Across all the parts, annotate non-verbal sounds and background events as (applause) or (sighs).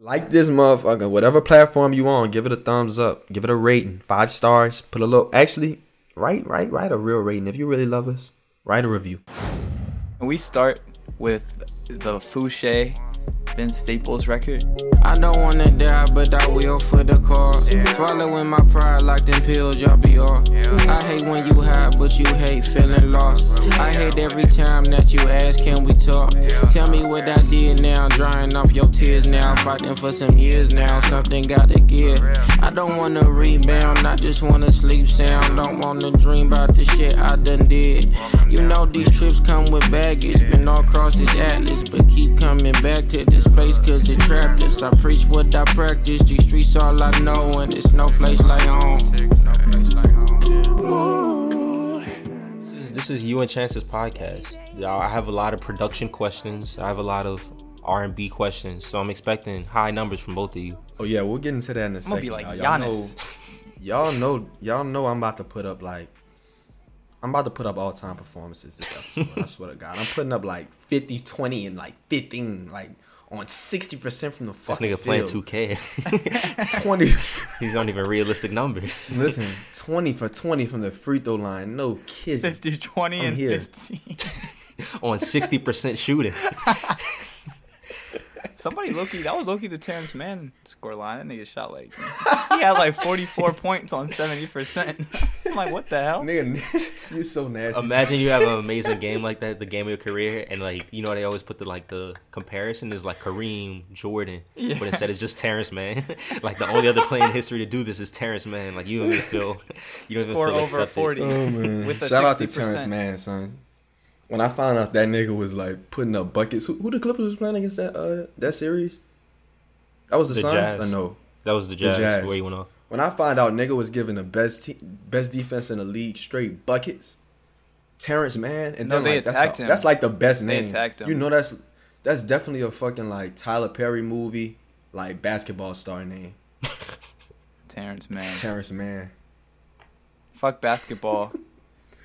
Like this motherfucker, whatever platform you on, give it a thumbs up, give it a rating, five stars. Put a little, actually, write, write, write a real rating. If you really love us, write a review. We start with the Fouché Vince Staples record. I don't wanna die, but I will for the cause. Swallowing my pride like them pills, y'all be off. I hate when you high, but you hate feeling lost. I hate every time that you ask, can we talk? Tell me what I did now, drying off your tears now. Fighting for some years now, something gotta give. I don't wanna rebound, I just wanna sleep sound. Don't wanna dream about the shit I done did. You know these trips come with baggage, been all across this atlas, but keep coming back to this place cause they trapped us. I preach what I practice, these streets all I know, and it's no place like home. This is, this is you and Chance's podcast. Y'all, I have a lot of production questions. I have a lot of R and B questions, so I'm expecting high numbers from both of you. Oh yeah, we'll get into that in a second. be like y'all. Y'all know, y'all know, y'all know, I'm about to put up like, I'm about to put up all time performances this episode. I swear to God, I'm putting up like 50, 20, and like 15, like on 60 percent from the fucking This fucking nigga playing 2K. (laughs) 20. These aren't even realistic numbers. Listen, 20 for 20 from the free throw line. No kiss. 50, 20, I'm and here. 15. (laughs) On 60% shooting. (laughs) Somebody Loki, that was Loki the Terrence Mann score line. That nigga shot like (laughs) he had like 44 points on 70%. I'm like, what the hell? Nigga, (laughs) you so nasty. Imagine you have an (laughs) amazing game like that, the game of your career, and like you know they always put the like the comparison is like Kareem, Jordan, Yeah. but instead it's just Terrence Mann. like the only other player in history to do this is Terrence Mann. Like you don't even feel you don't Score even feel over accepted. 40 Oh man! with a Shout out to 60%. Terrence Mann, son. When I found out that nigga was like putting up buckets, who, who the Clippers was playing against that uh that series? That was the, The Suns. Jazz. Or no? That was the Jazz, Jazz. where you went off. When I find out nigga was giving the best te- best defense in the league straight buckets, Terrence Mann, and No, then they like, that's, attacked the- him. that's like the best They name. attacked him. You know that's that's definitely a fucking like Tyler Perry movie, like basketball star name. (laughs) Terrence Mann. Terrence Mann. Fuck basketball.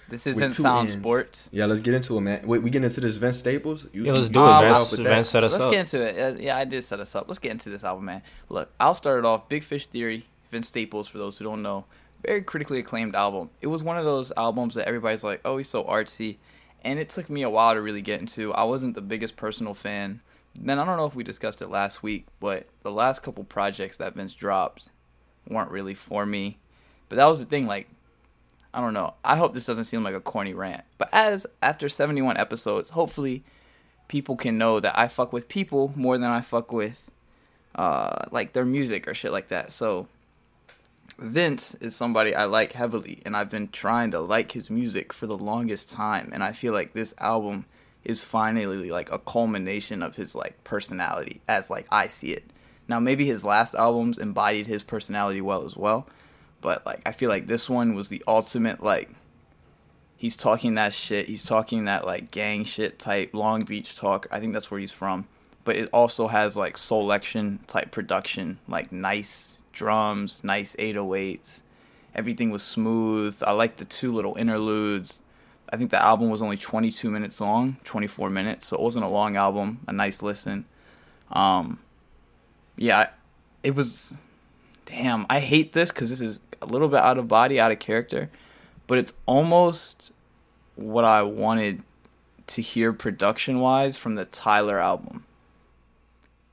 This isn't two sound ends. sports. Yeah, let's get into it, man. Wait, we get into this Vince Staples. You, Yeah, let's do go it. Vince, Vince that. set us Let's up. get into it. Uh, yeah, I did set us up. Let's get into this album, man. Look, I'll start it off. Big Fish Theory, Vince Staples, for those who don't know. Very critically acclaimed album. It was one of those albums that everybody's like, oh, he's so artsy. And it took me a while to really get into. I wasn't the biggest personal fan. Then I don't know if we discussed it last week, but the last couple projects that Vince dropped weren't really for me. But that was the thing, like, I don't know. I hope this doesn't seem like a corny rant. But as after 71 episodes, hopefully people can know that I fuck with people more than I fuck with uh like their music or shit like that. So Vince is somebody I like heavily and I've been trying to like his music for the longest time and I feel like this album is finally like a culmination of his like personality as like I see it. Now maybe his last albums embodied his personality well as well, but like I feel like this one was the ultimate like he's talking that shit. He's talking that like gang shit type Long Beach talk. I think that's where he's from. But it also has like selection type production, like nice drums, nice 808s. Everything was smooth. I like the two little interludes. I think the album was only 22 minutes long, 24 minutes, so it wasn't a long album. A nice listen. Um, yeah, it was. Damn, I hate this because this is a little bit out of body, out of character, but it's almost what I wanted to hear production wise from the Tyler album.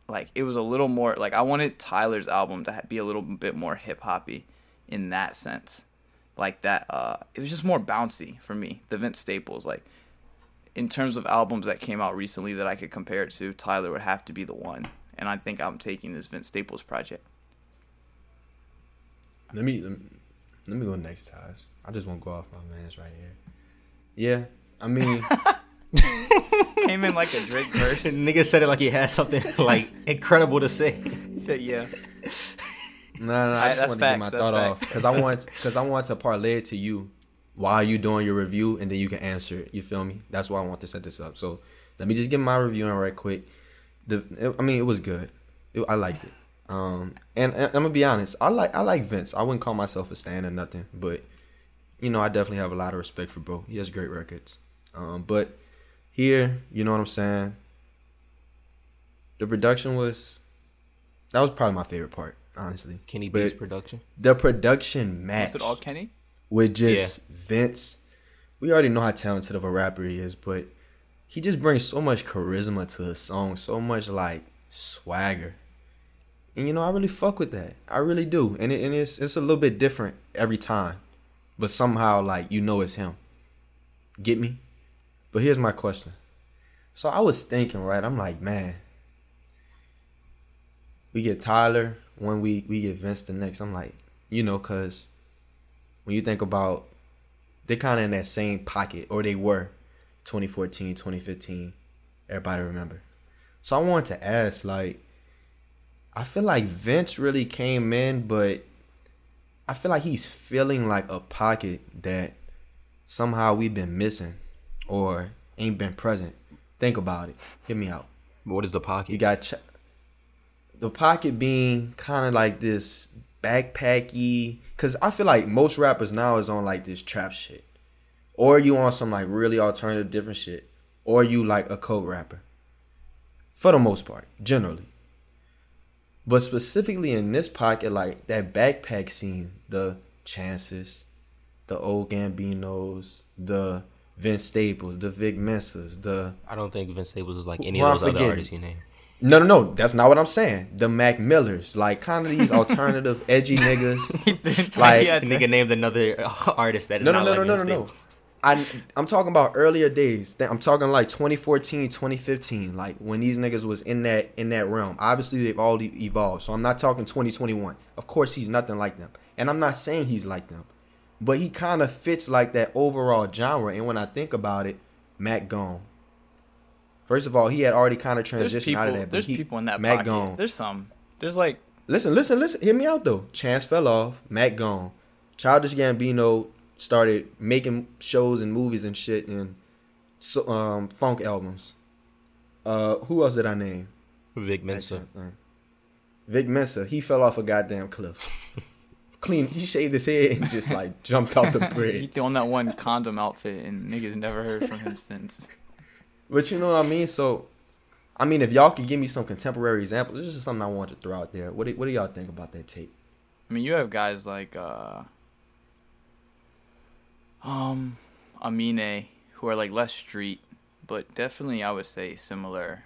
Like it was a little more like I wanted Tyler's album to be a little bit more hip hoppy in that sense. Like that uh it was just more bouncy for me. The Vince Staples like in terms of albums that came out recently that I could compare it to, Tyler would have to be the one. And I think I'm taking this Vince Staples project. Let me, let me let me go next, Taj. I just want to go off my man's right here. Yeah, I mean, (laughs) Came in like a Drake verse. (laughs) Nigga said it like he had something (laughs) like incredible to say. He said, "Yeah." no, no, I I- just that's want to get my that's thought off because I want because I want to parlay it to you while you doing your review, and then you can answer it. You feel me? That's why I want to set this up. So let me just get my review in right quick. The, I mean, it was good. It, I liked it. Um, and, and I'm gonna be honest. I like I like Vince. I wouldn't call myself a stan or nothing, but you know, I definitely have a lot of respect for bro. He has great records. Um, but here, you know what I'm saying? The production was That was probably my favorite part, honestly. Kenny But Beats production. the production match Was it all Kenny? with just Vince. We already know how talented of a rapper he is, but he just brings so much charisma to his song, so much like swagger. And you know, I really fuck with that. I really do. And, it, and it's it's a little bit different every time. But somehow like you know it's him. Get me? But here's my question. So I was thinking, right? I'm like, man, we get Tyler one week, we get Vince the next. I'm like, you know, cause when you think about they're kind of in that same pocket, or they were 2014, 2015. Everybody remember. So I wanted to ask, like, I feel like Vince really came in, but I feel like he's feeling like a pocket that somehow we've been missing or ain't been present. Think about it. Hear me out. What is the pocket? You got ch- the pocket being kind of like this backpacky, because I feel like most rappers now is on like this trap shit, or you on some like really alternative different shit, or you like a code rapper. For the most part, generally. But specifically in this pocket, like that backpack scene, the chances, the old Gambinos, the Vince Staples, the Vic Mensas, the I don't think Vince Staples is like any Well, of those other artists you name. no, no, no. That's not what I'm saying. The Mac Millers, like kind of these alternative, edgy (laughs) niggas. Like, Yeah, nigga named another (laughs) artist that is no, no, not no, like no, no, Vince no, no. I I'm talking about earlier days. I'm talking like 2014, 2015, like when these niggas was in that in that realm. Obviously, they've all evolved. So I'm not talking 2021. Of course, he's nothing like them, and I'm not saying he's like them, but he kind of fits like that overall genre. And when I think about it, Mac gone. First of all, he had already kind of transitioned people. out of that. there's he- people in that Mac pocket. gone. There's some. There's like Listen, listen, listen. Hear me out though. Chance fell off. Matt gone. Childish Gambino started making shows and movies and shit and so, um funk albums. Uh, who else did I name? Vic Mensa. Uh, Vic Mensa. He fell off a goddamn cliff. (laughs) Clean. He shaved his head and just like (laughs) jumped off the bridge. he threw on that one condom outfit, and niggas never heard from him since. But you know what I mean. So, I mean, if y'all could give me some contemporary examples, this is just something I wanted to throw out there. What do, what do y'all think about that tape? I mean, you have guys like uh, um, Amine, who are like less street, but definitely I would say similar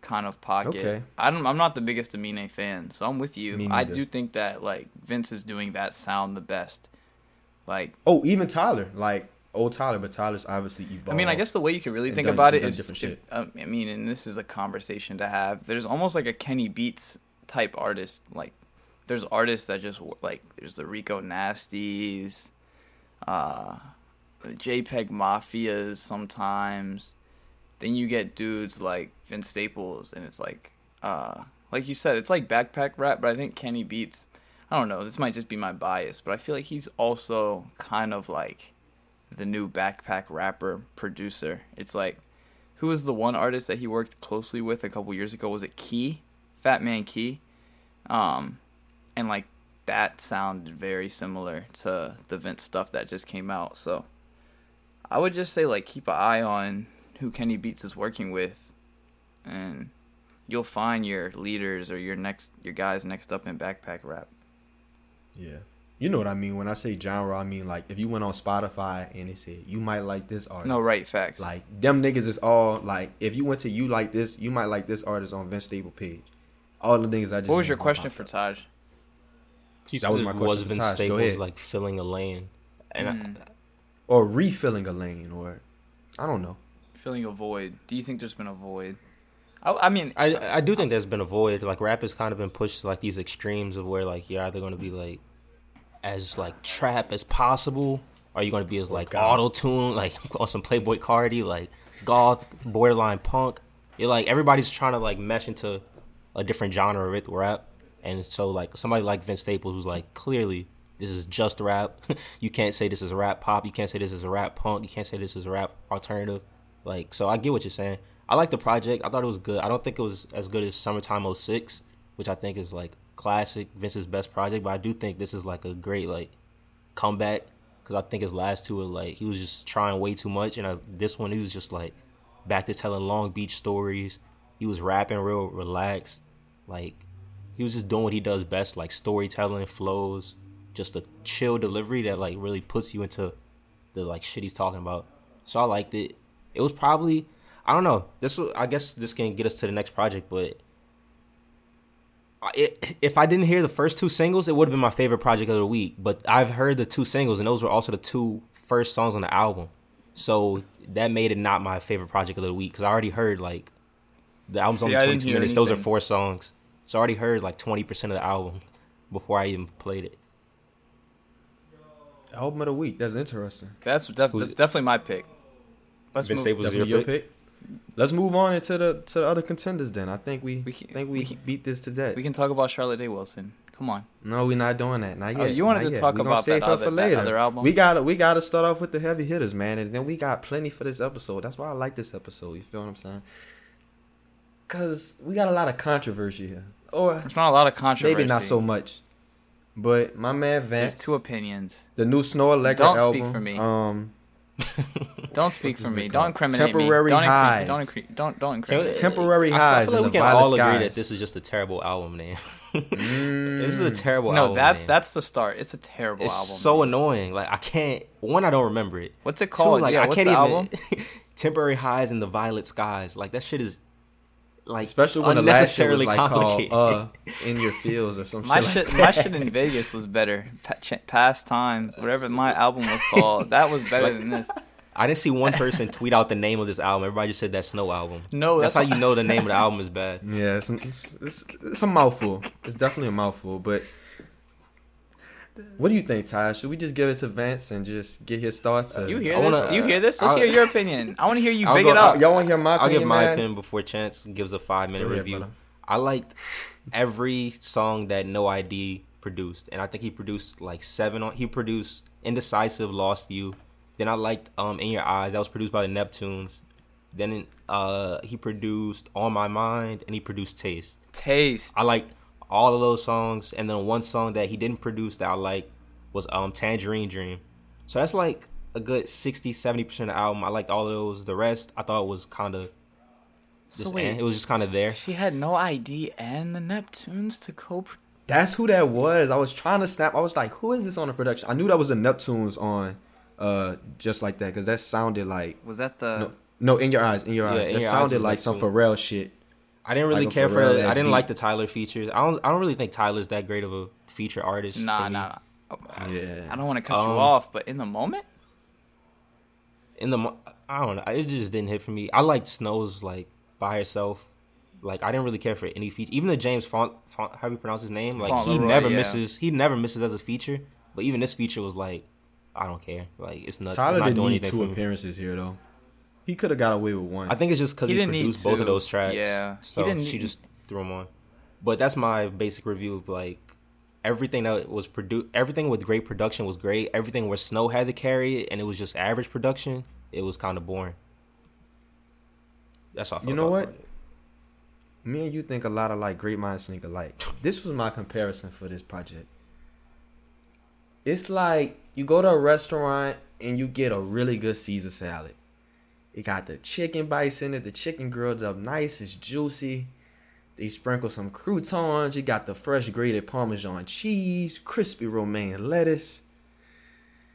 kind of pocket. Okay. I don't. I'm not the biggest Amine fan, so I'm with you. I do think that like Vince is doing that sound the best. Like, Oh, even Tyler, like old Tyler, but Tyler's obviously evolved. I mean, I guess the way you could really think done- about it is different if- shit. um, I mean, and this is a conversation to have. There's almost like a Kenny Beats type artist. Like, there's artists that just like there's the Rico Nasties, uh, JPEG Mafias sometimes. Then you get dudes like Vince Staples, and it's like, uh, like you said, it's like backpack rap. But I think Kenny Beats. I don't know. This might just be my bias, but I feel like he's also kind of like the new backpack rapper producer. It's like, who was the one artist that he worked closely with a couple years ago? Was it Key, Fat Man Key? Um, and like that sounded very similar to the Vince stuff that just came out. So I would just say like keep an eye on who Kenny Beats is working with, and you'll find your leaders or your next your guys next up in backpack rap. yeah, you know what I mean when I say genre. I mean like if you went on Spotify and it said you might like this artist. No, right facts. Like them niggas is all like if you went to you like this, you might like this artist on Vince Staples page. All the niggas I just what was your question popped for up. Taj? He That was said, my question Was for Vince Tosh. Go Staples ahead. like filling a lane? And Mm. or refilling a lane or I don't know. Filling a void. Do you think there's been a void? I, I mean, I, I I do think there's been a void. Like rap has kind of been pushed to like these extremes of where like you're either going to be like as like trap as possible, or you're going to be as like God. auto tune, (laughs) like on some Playboi Carti, like goth, borderline punk. You're like everybody's trying to like mesh into a different genre with rap, and so like somebody like Vince Staples who's like clearly this is just rap. (laughs) you can't say this is a rap pop. You can't say this is a rap punk. You can't say this is a rap alternative. Like so, I get what you're saying. I like the project. I thought it was good. I don't think it was as good as Summertime 06, which I think is like classic Vince's best project. But I do think this is like a great like comeback because I think his last two were like he was just trying way too much, and I, this one he was just like back to telling Long Beach stories. He was rapping real relaxed. Like he was just doing what he does best, like storytelling, flows, just a chill delivery that like really puts you into the like shit he's talking about. So I liked it. It was probably I don't know. This will, I guess this can get us to the next project, but it, if I didn't hear the first two singles, it would have been my favorite project of the week. But I've heard the two singles, and those were also the two first songs on the album. So that made it not my favorite project of the week because I already heard like the album's See, only 22 hear minutes. Those are four songs, so I already heard like 20 percent of the album before I even played it. Album of the week. That's interesting. That's def- that's it? definitely my pick. Let's Vince move. Staples Definitely your your pick. pick. Let's move on into the to the other contenders. Then I think we, We can- think we, we can- beat this today. We can talk about Charlotte Day Wilson. Come on. No, we're not doing that. Not oh, yet. Oh, you wanted Not to yet. talk about save that her other- for that later. other album? We got to we got to start off with the heavy hitters, man, and then we got plenty for this episode. That's why I like this episode. You feel what I'm saying? Cause we got a lot of controversy here, or There's not a lot of controversy. maybe not so much. But my man There's Vance, two opinions. the new Snoh Aalegra album. Don't speak for me. Um, (laughs) Don't speak for me. Don't called? incriminate Temporary me. Don't highs. don't incre- don't don't Can we- incriminate. Temporary I- I feel like in we the can all violet agree that this is just a terrible album name. Mm. (laughs) this is a terrible no, album. that's name. that's the start. It's a terrible it's album. so man. annoying. Like I can't. One, I don't remember it. What's it Two, called? like yeah, I what's can't the even. album? (laughs) Temporary highs in the violet skies. Like that shit is. Like Especially when the last shit was like called uh (laughs) in your fields or some My shit. shit, like my shit in Vegas was better. Past times, whatever my album was called, that was better than this. (laughs) I didn't see one person tweet out the name of this album. Everybody just said that Snoh album. No, that's, that's how you know the name of the (laughs) album is bad. Yeah, it's, it's, it's, it's a mouthful. It's definitely a mouthful. But what do you think, Ty? Should we just give it to Vance and just get his thoughts? or- You hear I this? wanna- Do you hear this? Let's I'll- hear your opinion. I want to hear you (laughs) I'll big go- it up. Y'all want to hear my I'll opinion, give my man? opinion before Chance gives a five minute Go ahead, review. brother. I liked every song that No ID produced, and I think he produced like seven. On he produced Indecisive, Lost You. Then I liked um In Your Eyes. That was produced by the Neptunes. Then uh he produced On My Mind, and he produced Taste. Taste. I liked all of those songs, and then one song that he didn't produce that I like was um Tangerine Dream. So that's like a good 60 70 percent of the album. I liked all of those. The rest I thought was kind of So wait, eh, it was just kind of there. she had no ID and the Neptunes to co. That's who that was. I was trying to snap. I was like, who is this on the production? I knew that was the Neptunes on uh just like that because that sounded like Was that the? no, no in your eyes, in your Yeah, eyes. In that Your sounded was like some Neptune. Pharrell shit. I didn't really Like care for. I didn't beat. like the Tyler features. I don't. I don't really think Tyler's that great of a feature artist. Nah, nah. nah. Oh, Yeah. I don't want to cut you Um, off, but in the moment, In the, mo- I don't know. It just didn't hit for me. I liked Snoh's like by herself. Like I didn't really care for any feature. Even the James Font, Font how do you pronounce his name? Like he Fauntleroy, never yeah. misses. He never misses as a feature. But even this feature was like, I don't care. Like it's not. Tyler it's not didn't doing need anything two for me. appearances here though. He could have got away with one. I think it's just because He he, didn't need produced both of those tracks. Yeah. He so didn't she need- just threw them on. But that's my basic review of like everything that was produced. Everything with great production was great. Everything where Snoh had to carry it and it was just average production. It was kind of boring. That's all. You know what? it. Me and you think a lot of like great minds think alike. (laughs) This was my comparison for this project. It's like you go to a restaurant and you get a really good Caesar salad. It got the chicken bites in it. The chicken grilled up nice. It's juicy. They sprinkle some croutons. You got the fresh grated Parmesan cheese, crispy romaine lettuce.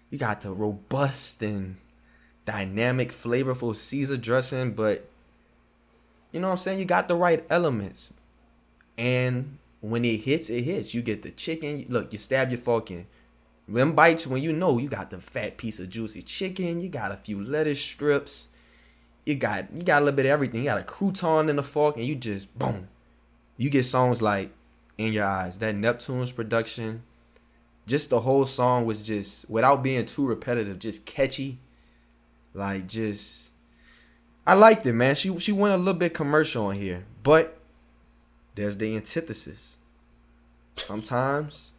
You got the robust and dynamic, flavorful Caesar dressing, but you know what I'm saying? You got the right elements. And when it hits, it hits. You get the chicken. Look, you stab your fork in. Them bites when you know you got the fat piece of juicy chicken. You got a few lettuce strips. You got you got a little bit of everything. You got a crouton in the fork, and you just boom. You get songs like "In Your Eyes." That Neptune's production. Just the whole song was just without being too repetitive, just catchy. Like just I liked it, man. She she went a little bit commercial on here, but there's the antithesis. Sometimes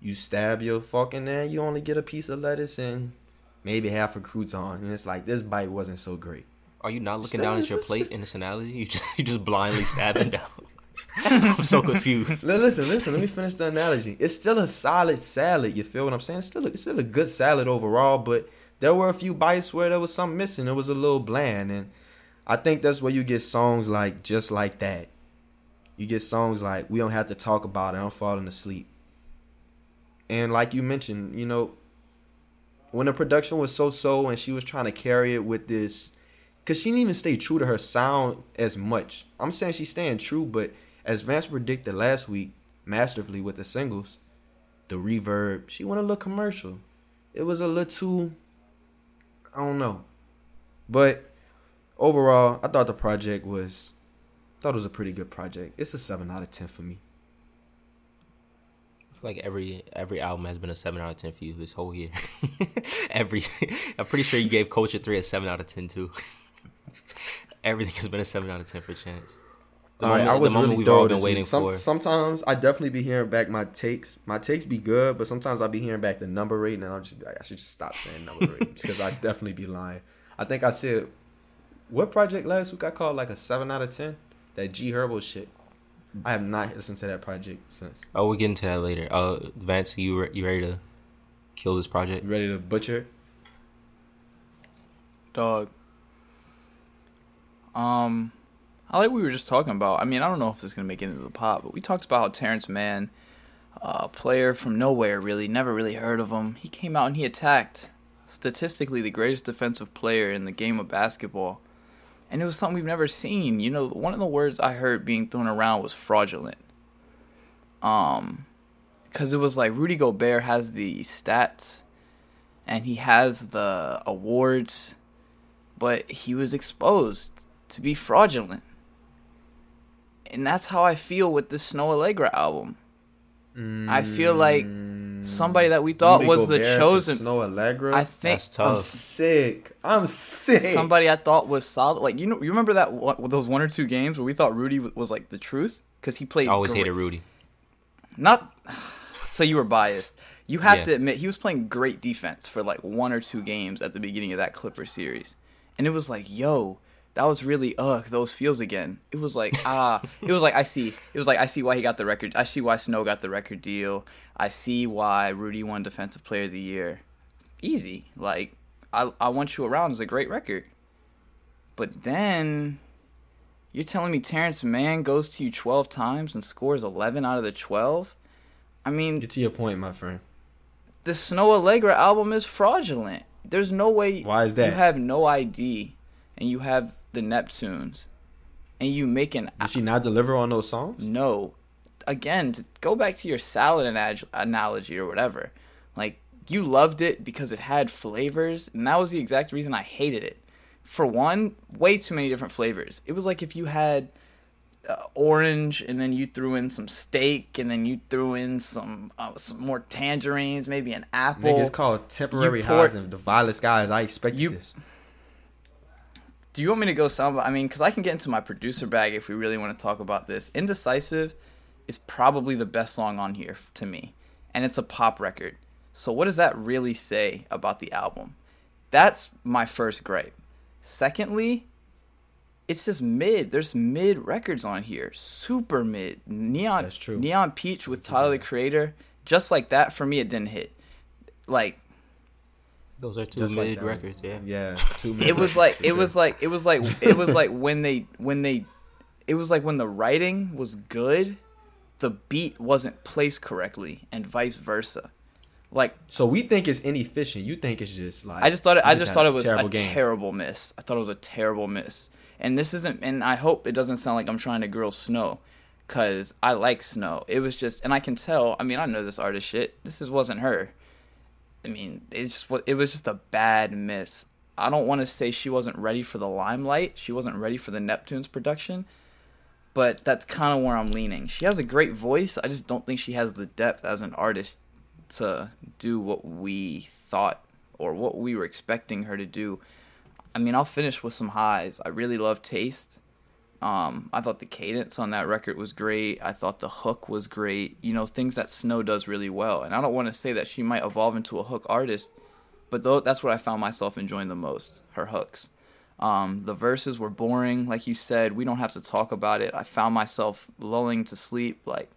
you stab your in there, you only get a piece of lettuce and maybe half a crouton, and it's like this bite wasn't so great. Are you not looking down at your plate in this analogy? You just (laughs) you just blindly stabbing down. (laughs) I'm so confused. Li- Listen, listen. Let me finish the analogy. It's still a solid salad. You feel what I'm saying? It's still a, it's still a good salad overall, but there were a few bites where there was something missing. It was a little bland, and I think that's where you get songs like just like that. You get songs like "We Don't Have to Talk About It," "I'm Falling Asleep," and like you mentioned, you know, when the production was so so and she was trying to carry it with this, because she didn't even stay true to her sound as much. I'm saying she's staying true, but as Vance predicted last week, masterfully with the singles, the reverb, she went a little commercial. It was a little too, I don't know, but overall, I thought the project was, thought it was a pretty good project. It's a seven out of ten for me. I feel like every every album has been a seven out of ten for you this whole year. (laughs) every, (laughs) I'm pretty sure you gave Culture Three a seven out of ten too. (laughs) (laughs) Everything has been a seven out of ten for Chance. The All right, moment- I the was moment really we've all thorough been this waiting. Some, for. Sometimes I definitely be hearing back my takes. My takes be good, but sometimes I be hearing back the number rating, and I'm just like, I should just stop saying number (laughs) rating because I definitely be lying. I think I said what project last week I called like a seven out of ten. That G Herbo shit. I have not listened to that project since. Oh, we'll get into that later. Uh, Vance, you re- you ready to kill this project? You ready to butcher? Dog. Um, I like we were just talking about. I mean, I don't know if this is gonna make it into the pot, but we talked about Terrence Mann, a player from nowhere, really never really heard of him. He came out and he attacked statistically the greatest defensive player in the game of basketball, and it was something we've never seen. You know, one of the words I heard being thrown around was fraudulent. Um, because it was like Rudy Gobert has the stats, and he has the awards but he was exposed to be fraudulent. And that's how I feel with the Snoh Aalegra album. I feel like somebody that we mm. thought Rudy was the Gobert to chosen. Snoh Aalegra. I think That's I'm sick. I'm sick. somebody I thought was solid. Like you know, you remember that one, those one or two games where we thought Rudy was, was like the truth because he played. I always great. hated Rudy. Not (sighs) so you were biased. You have Yeah. to admit he was playing great defense for like one or two games at the beginning of that Clipper series, and it was like, yo, that was really ugh those feels again. It was like ah, it was like I see. It was like I see why he got the record. I see why Snoh got the record deal. I see why Rudy won Defensive Player of the Year. Easy, like I I want you around is a great record, but then. You're telling me Terrence Mann goes to you 12 times and scores 11 out of the 12? I mean, Get to your point, my friend. the Snoh Aalegra album is fraudulent. There's no way. Why is that? You have no ID, and you have the Neptunes, and you make an Did she not deliver on those songs? no. Again, to go back to your salad anag- analogy or whatever. Like you loved it because it had flavors, and that was the exact reason I hated it. For one, way too many different flavors. It was like if you had uh, orange, and then you threw in some steak, and then you threw in some uh, some more tangerines, maybe an apple. Nigga, it's called temporary highs and the vilest guys. I expect You- this. Do you want me to go sound? I mean, because I can get into my producer bag if we really want to talk about this. Indecisive is probably the best song on here to me, and it's a pop record. So what does that really say about the album? That's my first gripe. Secondly, it's just mid. There's mid records on here, super mid. Neon, That's true. Neon Peach with Tyler the Creator, just like that. For me, it didn't hit. Like Those are two Just like mid that. records, yeah. Yeah, (laughs) two it was like it was like it was like it was like when they when they it was like when the writing was good the beat wasn't placed correctly and vice versa like So we think it's inefficient. You think it's just like i just thought it you i just thought it was a game. terrible miss i thought it was a terrible miss and this isn't and i hope it doesn't sound like i'm trying to grill snow because i like snow it was just and i can tell i mean i know this artist shit this is wasn't her I mean, it's it was just a bad miss. I don't want to say she wasn't ready for the limelight. She wasn't ready for the Neptunes production, but that's kind of where I'm leaning. She has a great voice. I just don't think she has the depth as an artist to do what we thought or what we were expecting her to do. I mean, I'll finish with some highs. I really love Taste. Um, I thought the cadence on that record was great. I thought the hook was great. You know, things that Snoh does really well. And I don't want to say that she might evolve into a hook artist, but though that's what I found myself enjoying the most, her hooks. Um, the verses were boring, like you said. We don't have to talk about it. I found myself lulling to sleep. Like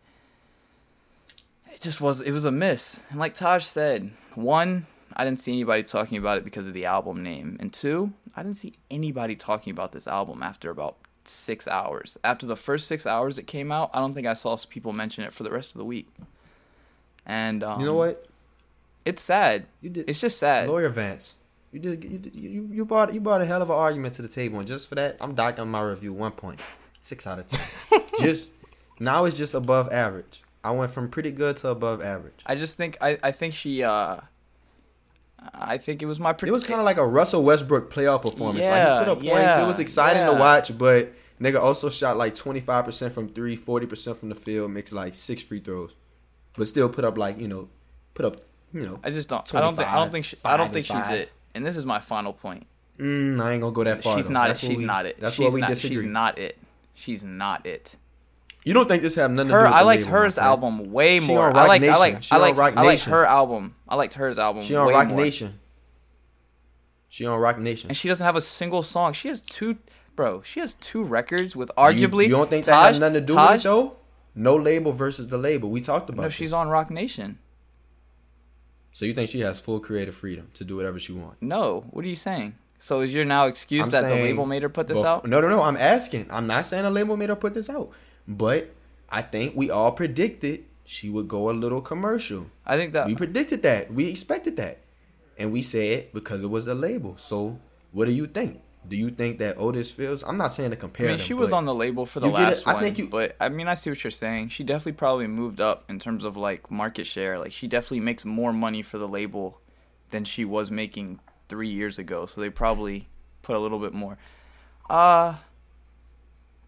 it just was. It was a miss. And like Taj said, one, I didn't see anybody talking about it because of the album name, and two, I didn't see anybody talking about this album after about six hours. After the first six hours it came out, I don't think I saw people mention it for the rest of the week. And um, You know what? It's sad. You did. It's just sad. Lawyer Vance. You did. You did, you you brought you brought a hell of an argument to the table, and just for that, I'm docking my review one point, six out of ten. (laughs) just now, it's just above average. I went from pretty good to above average. I just think I, I think she uh I think it was my It was kind of like a Russell Westbrook playoff performance. like Yeah, he put up points. yeah, it was exciting yeah. to watch, but nigga also shot like 25% from three, 40% from the field, makes like six free throws, but still put up like you know, put up you know. I just don't I don't think I don't think she, I don't think she's 25. it. And this is my final point. Mm, I ain't gonna go that far. she's though. not That's it. She's we- not it. That's she's what we not, disagree. She's not it. She's not it. You don't think this have nothing to do with I the liked label, my hers friend? album way She more. on I like I like I like Rock I like her album. I liked hers album way more. She on way Rock more. Nation. She on Roc Nation. And she doesn't have a single song. She has two bro, she has two records with arguably you, don't think that Taj, has nothing to do Taj, with it though? No label versus the label. We talked about. No, this. she's on Roc Nation. So you think she has full creative freedom to do whatever she wants? No, what are you saying? So is your now excuse I'm that the label made her put this bef- out? No, no, no. I'm asking. I'm not saying the label made her put this out, but I think we all predicted she would go a little commercial. I think that we predicted that. We expected that, and we said because it was the label. So what do you think? Do you think that Otis feels? I'm not saying to compare. I mean, them, she was on the label for the it? last I one. think you- but I mean, I see what you're saying. She definitely probably moved up in terms of like market share. Like she definitely makes more money for the label than she was making three years ago. So they probably put a little bit more. Uh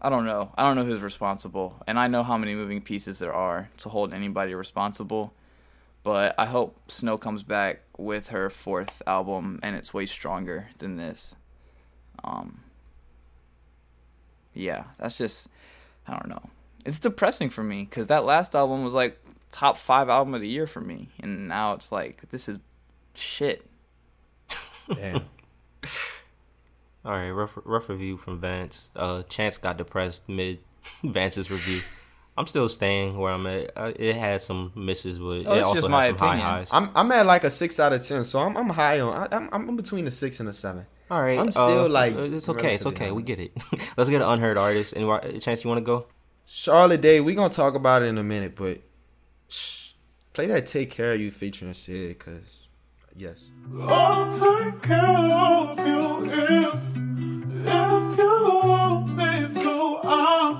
I don't know. I don't know who's responsible, and I know how many moving pieces there are to hold anybody responsible. But I hope Snoh comes back with her fourth album, and it's way stronger than this. Um, yeah, that's just I don't know. It's depressing for me because that last album was like top five album of the year for me, and now it's like this is shit. Damn. (laughs) All right, rough rough review from Vance. Uh, Chance got depressed mid (laughs) Vance's review. I'm still staying where I'm at. Uh, it had some misses, but Oh, it it's also just had my some high opinion. highs. I'm I'm at like a six out of ten, so I'm I'm high on. I, I'm I'm between a six and a seven. All right, I'm still, uh, like, uh, it's okay, it's okay. high. We get it. (laughs) Let's get an unheard artist. Any chance you want to go? Charlotte Day, we gonna talk about it in a minute, but shh, play that "Take Care of You" featuring Syd, cause yes, I'll take care of you if, if you want me to. I'm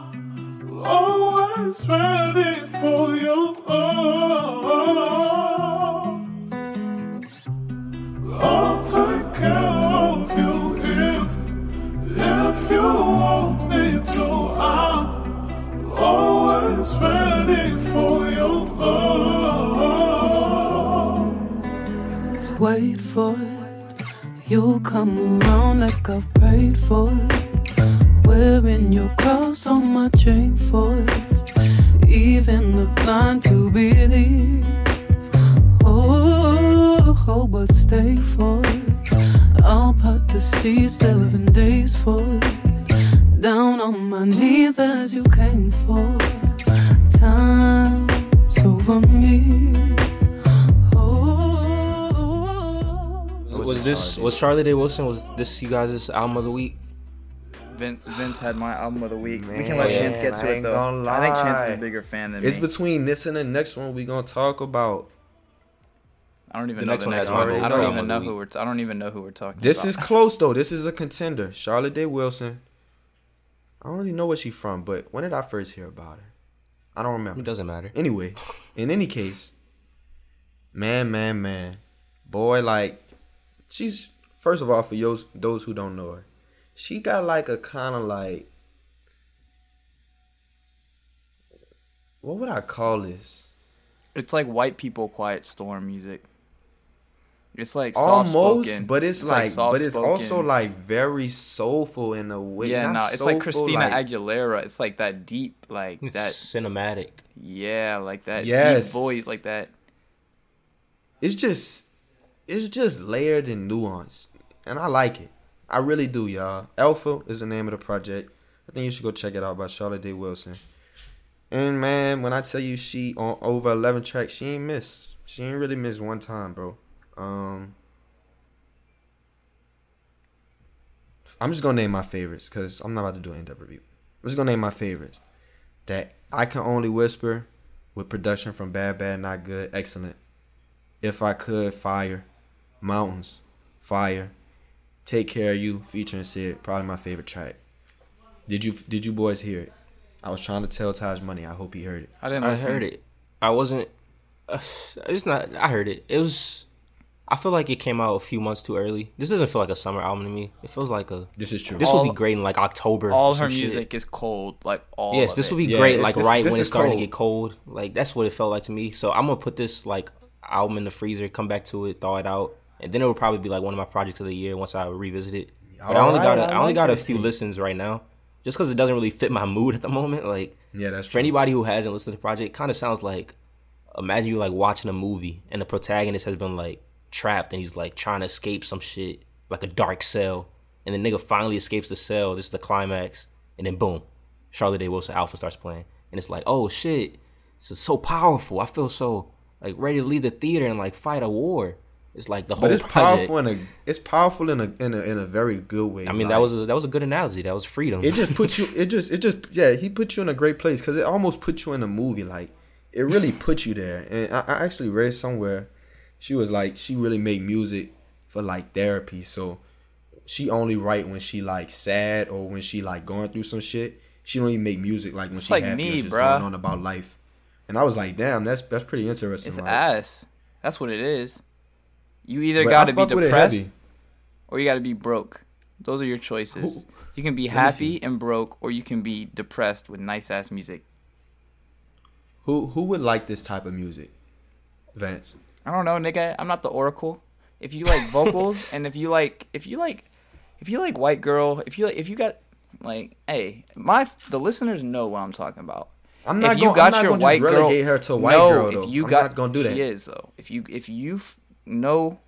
always ready for you. I'll take care of you if, if you want me to. I'm always ready Wait for it, you'll come around like I've prayed for it. Wearing your cross on my chain for it. Even the blind to believe. Oh, oh, but stay for it. I'll part the sea seven days for it. Down on my knees as you came for. It. Time's over me. Was this was Charlotte Day Wilson? Was this you guys' album of the week? Vince, Vince had my album of the week. we can let Chance get to it though. I think Chance is a bigger fan than it's me. It's between this and the next one we gonna talk about. I don't even The know next the next has one. I don't even know who we're. T- I don't even know who we're talking. About. This about. is close though. This is a contender. Charlotte Day Wilson. I don't really know where she's from, but when did I first hear about her? I don't remember. It doesn't matter. Anyway, in any case, man, man, man, boy, like she's first of all for those those who don't know her, she got like a kind of like what would I call this? It's like white people quiet storm music. It's like Almost, soft-spoken. but it's, like, but it's also like very soulful in a way. yeah, Not no, it's like Christina like- Aguilera. It's like that deep, like It's that. cinematic. Yeah, like that Yes. deep voice, like that. it's just it's just layered and nuanced and i like it. I really do y'all. Alpha is the name of the project. I think you should go check it out by charlotte day wilson. And man when i tell you she on over 11 tracks she ain't miss she ain't really missed one time bro. Um i'm just gonna name my favorites because i'm not about to do an in-depth review I'm just gonna name my favorites. That I can only whisper with production from Bad Bad Not Good, excellent. If I could, fire. Mountains, fire. Take care of you, featuring Syd, probably my favorite track. Did you did you boys hear it? I was trying to tell Taj Money. I hope he heard it. I didn't I heard it. I wasn't. Uh, it's not. I heard it. It was. I feel like it came out a few months too early. This doesn't feel like a summer album to me. It feels like a. This is true. This would All- be great in like October. All or some her shit. music is cold, like all. Yes, of this it. would be Yeah, great. Like this- right this when is it's starting cold. to get cold. Like that's what it felt like to me. So I'm gonna put this like album in the freezer, come back to it, thaw it out, and then it would probably be like one of my projects of the year once I revisit it. But I only Alright, got a, I I only like got a few take. listens right now, just because it doesn't really fit my mood at the moment. Like yeah, that's for true. anybody who hasn't listened to the project, it kind of sounds like imagine you like watching a movie and the protagonist has been like trapped and he's like trying to escape some shit like a dark cell, and the nigga finally escapes the cell. This is the climax, and then boom, Charlotte Day Wilson Alpha starts playing, and it's like oh shit, this is so powerful. I feel so like ready to leave the theater and like fight a war. It's like the whole But it's project. powerful in a it's powerful in a in a in a very good way. I mean, Like, that was a, that was a good analogy. That was freedom. it just puts you (laughs) it just it just yeah he put you in a great place because it almost put you in a movie like it really put you there and I, I actually read somewhere she was like she really made music for like therapy so she only write when she like sad or when she like going through some shit she don't even make music like when she like happy me, or just bruh. going on about life and I was like damn that's that's pretty interesting It's like, ass. That's what it is. You either got to be fuck with it depressed or you got to be broke. Those are your choices. You can be me happy and broke, or you can be depressed with nice ass music. who who would like this type of music Vance I don't know, nigga. I'm not the oracle. If you like vocals (laughs) and if you like, if you like, if you like white girl, if you like, if you got like, hey, my the listeners know what I'm talking about. I'm not if you gonna- got I'm not your gonna just white girl, relegate her to a white no, girl, though. If you I'm got, not gonna do that. She is though. If you if you know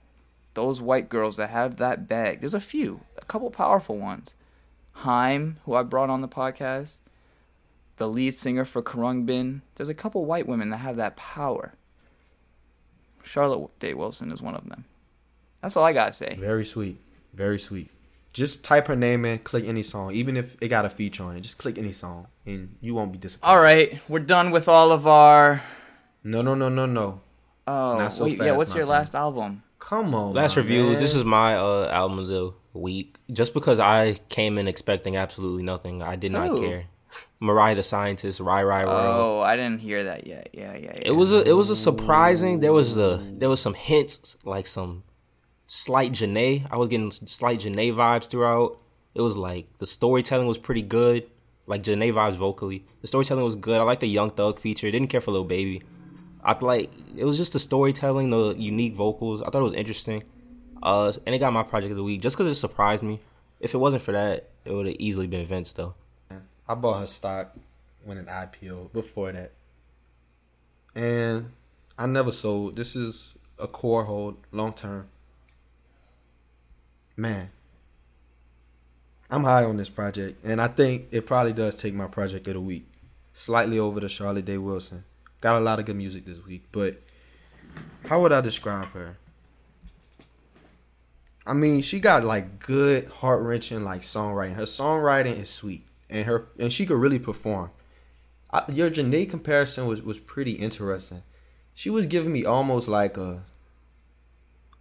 those white girls that have that bag, there's a few, a couple powerful ones. Haim, who I brought on the podcast, the lead singer for Khruangbin. There's a couple white women that have that power. Charlotte Day Wilson is one of them. That's all I gotta say. Very sweet. Very sweet. Just type her name in, click any song, even if it got a feature on it. Just click any song, and you won't be disappointed. All right, we're done with all of our. No, no, no, no, no. Oh, Not so wait, yeah. What's your friend. last album? Come on. Last review. man. This is my uh, album of the week. Just because I came in expecting absolutely nothing, I did not care. (laughs) Mariah the Scientist, Ry Ry World. Oh, I didn't hear that yet. Yeah, yeah, yeah. It was a it was a surprising. There was a there was some hints like some slight Jhené. I was getting slight Jhené vibes throughout. It was like the storytelling was pretty good, like Jhené vibes vocally. The storytelling was good. I like the Young Thug feature. Didn't care for Lil Baby. I like it was just the storytelling, the unique vocals. I thought it was interesting. Uh, and it got my project of the week just because it surprised me. If it wasn't for that, it would have easily been Vince though. I bought her stock when an IPO before that, and I never sold. This is a core hold, long term. Man, I'm high on this project, and I think it probably does take my project of the week, slightly over the Charlotte Day Wilson. Got a lot of good music this week, but how would I describe her? I mean, she got like good, heart wrenching like songwriting. Her songwriting is sweet, and her and she could really perform. I, your Jhené comparison was was pretty interesting. She was giving me almost like a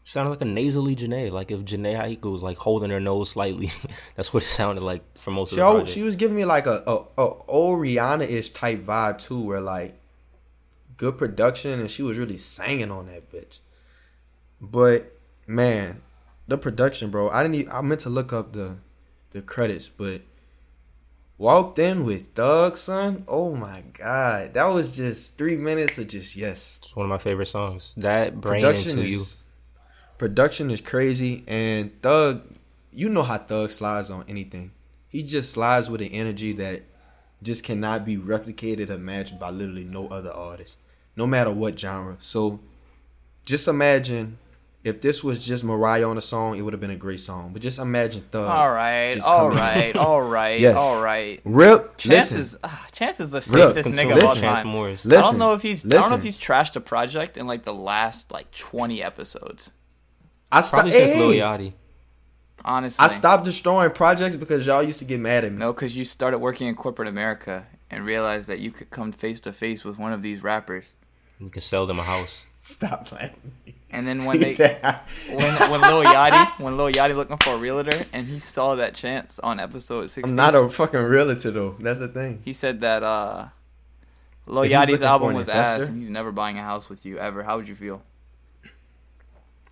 Sounded like a nasally Jhené, like if Jhené Aiko was like holding her nose slightly. (laughs) That's what it sounded like for most of she the al- she was giving me like a a, a old Rihanna ish type vibe too, where like good production and she was really singing on that bitch. But man, the production, bro. I didn't. Even, I meant to look up the the credits, but walked in with Thug, son. Oh my god, that was just three minutes of just yes. It's one of my favorite songs. That production is you. production is crazy and Thug you know how Thug slides on anything. He just slides with an energy that just cannot be replicated or matched by literally no other artist. No matter what genre. So just imagine if this was just Mariah on a song, it would have been a great song. But just imagine Thug. All right, just all coming- right, (laughs) all right, Yes. all right. Rip. Chances, listen. is ah, Chance is the safest Console nigga of all listen. Time. Morris. I don't know if he's I don't know if he's trashed a project in like the last like 20 episodes. I sta- Probably since hey, Lil Yachty. Honestly, I stopped destroying projects because y'all used to get mad at me. No, because you started working in corporate America and realized that you could come face to face with one of these rappers. You can sell them a house. Stop playing. And then when they said- when when Lil Yachty when Lil Yachty looking for a realtor and he saw that chance on episode six. I'm not a fucking realtor though. That's the thing. He said that uh, Lil If Yachty's album an was ass and he's never buying a house with you ever. How would you feel?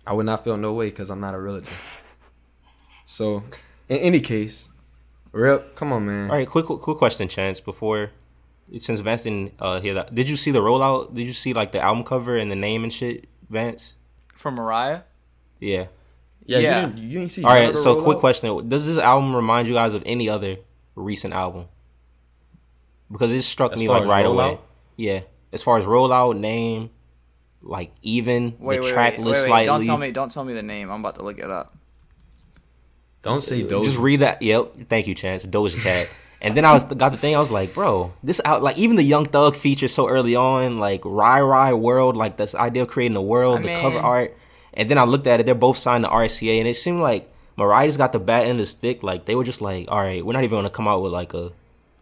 I would not feel no way because I'm not a realtor. So, in any case, real, come on, man. All right, quick, quick, quick question, Chance. Before, since Vance didn't uh, hear that, did you see the rollout? Did you see like the album cover and the name and shit, Vance? For Mariah? Yeah. Yeah, Yeah. You, didn't, you ain't see. All right. So, roll quick question: Does this album remind you guys of any other recent album? Because it struck As me like right rollout? away. Yeah. As far as rollout, name, like even Wait, the wait, track wait, list wait, wait. slightly. Don't tell me. Don't tell me the name. I'm about to look it up. Don't say Doja. Just read that. Yep. Thank you, Chance. Doja Cat. (laughs) and then I was got the thing. I was like, bro, this out like even the Young Thug feature so early on, like Ry Ry World, like this idea of creating a world, I the cover art. And then I looked at it. They're both signed to RCA, and it seemed like Mariah's got the bat of the stick. Like they were just like, all right, we're not even gonna come out with like a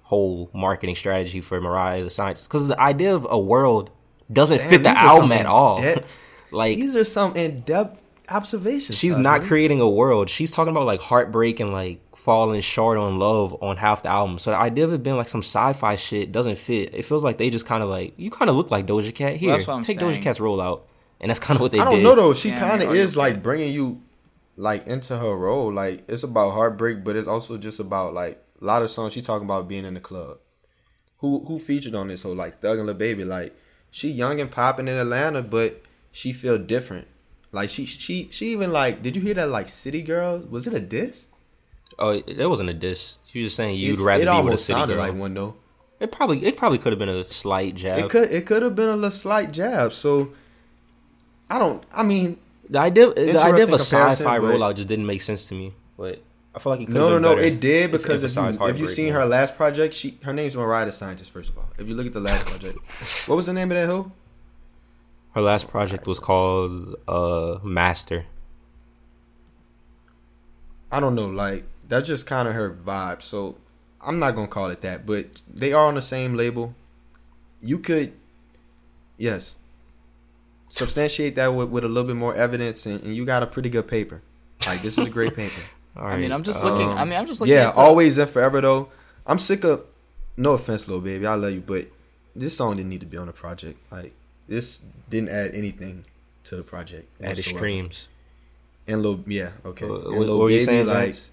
whole marketing strategy for Mariah the Scientist because the idea of a world doesn't Damn, fit the album at all. in-depth- (laughs) like These are some in-depth observations. she's Todd, not man. creating a world. She's talking about like heartbreak and like falling short on love on half the album. So the idea of it being like some sci-fi shit doesn't fit. It feels like they just kind of like you kind of look like Doja Cat here. that's what I'm Take Doja saying. Cat's rollout, and that's kind of what they I don't did. know though. She Yeah, kind of oh, is okay. like bringing you like into her role. Like it's about heartbreak, but it's also just about like a lot of songs she talking about being in the club. Who who featured on this whole like Thug and Lil Baby? Like she young and popping in Atlanta, but she feel different. Like she she she even like did you hear that like City Girl? Was it a diss? Oh, it, it wasn't a diss. She was just saying you'd It's- rather it be with a city sounded girl. like one though. It probably it probably could have been a slight jab. It could it could have been a little slight jab. So I don't. I mean, the idea the idea of a sci-fi rollout just didn't make sense to me. But I feel like it could No, no, no. It did because if you, if you heartbreak seen her last project, she her name's Mariah the Scientist. First of all, if you look at the last project, what was the name of that hoe? Her last project was called uh Master. I don't know. Like that's just kind of her vibe. So I'm not gonna call it that, but they are on the same label. You could, yes, substantiate that with, with a little bit more evidence, and, and you got a pretty good paper. Like this is a great paper. (laughs) All I mean, I'm just uh, looking. I mean, I'm just looking. yeah, at the- always and forever though. I'm sick of. No offense, little baby, I love you, but this song didn't need to be on the project. Like this didn't add anything to the project. at whatsoever. extremes. And little, yeah, okay. And what, Lil what were you Baby, saying, like Vance?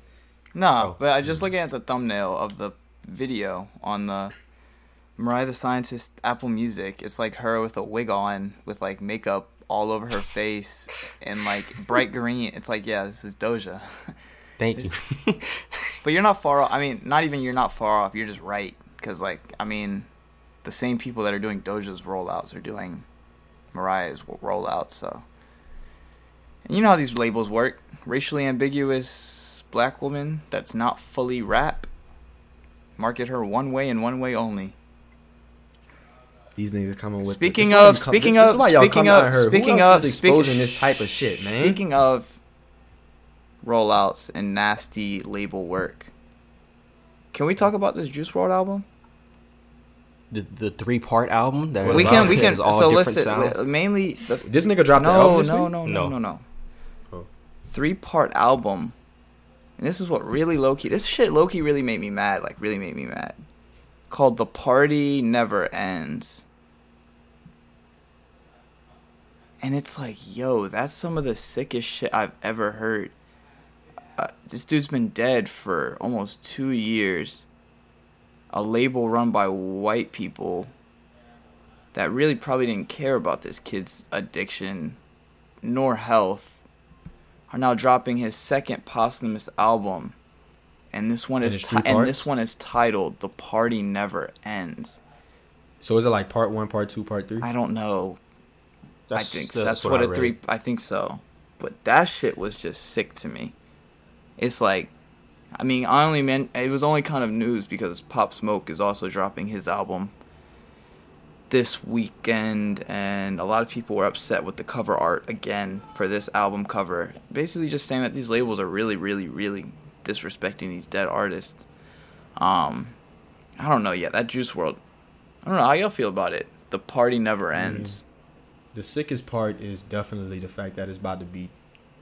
No, Oh. but I just looking at the thumbnail of the video on the Mariah the Scientist Apple Music. It's like her with a wig on, with like makeup all over her face, and like bright green. It's like, yeah, this is Doja. (laughs) Thank you. (laughs) But you're not far off. I mean, not even you're not far off. You're just right. Because, like, I mean, the same people that are doing Doja's rollouts are doing Mariah's rollouts. So, and you know how these labels work. Racially ambiguous black woman that's not fully rap. Market her one way and one way only. these niggas coming with. Speaking this is why of- speaking of- speaking of- speaking of- is speak- exposing this type of shit, man. Speaking of rollouts and nasty label work, can we talk about this Juice WRLD album? the the three part album that we can we can (laughs) all so listen sounds. mainly the this nigga dropped the no album this no, week? no no No. no no Oh. three part album and this is what really Loki. this shit Loki really made me mad like really made me mad. Called the party never ends. And it's like yo that's some of the sickest shit I've ever heard. Uh, this dude's been dead for almost two years. A label run by white people that really probably didn't care about this kid's addiction nor health are now dropping his second posthumous album. And this one And is it's ti- and this one is titled the party never ends. So is it like part one, part two, part three? i don't know. I That's- think that's that's, what what, I a read. three i think so. But that shit was just sick to me. It's like i mean i only meant it was only kind of news because pop smoke is also dropping his album this weekend, and a lot of people were upset with the cover art again for this album cover. Basically, just saying that these labels are really, really, really disrespecting these dead artists. Um, I don't know. Yeah, that Juice WRLD. I don't know how y'all feel about it. The party never ends. The sickest part is definitely the fact that it's about to be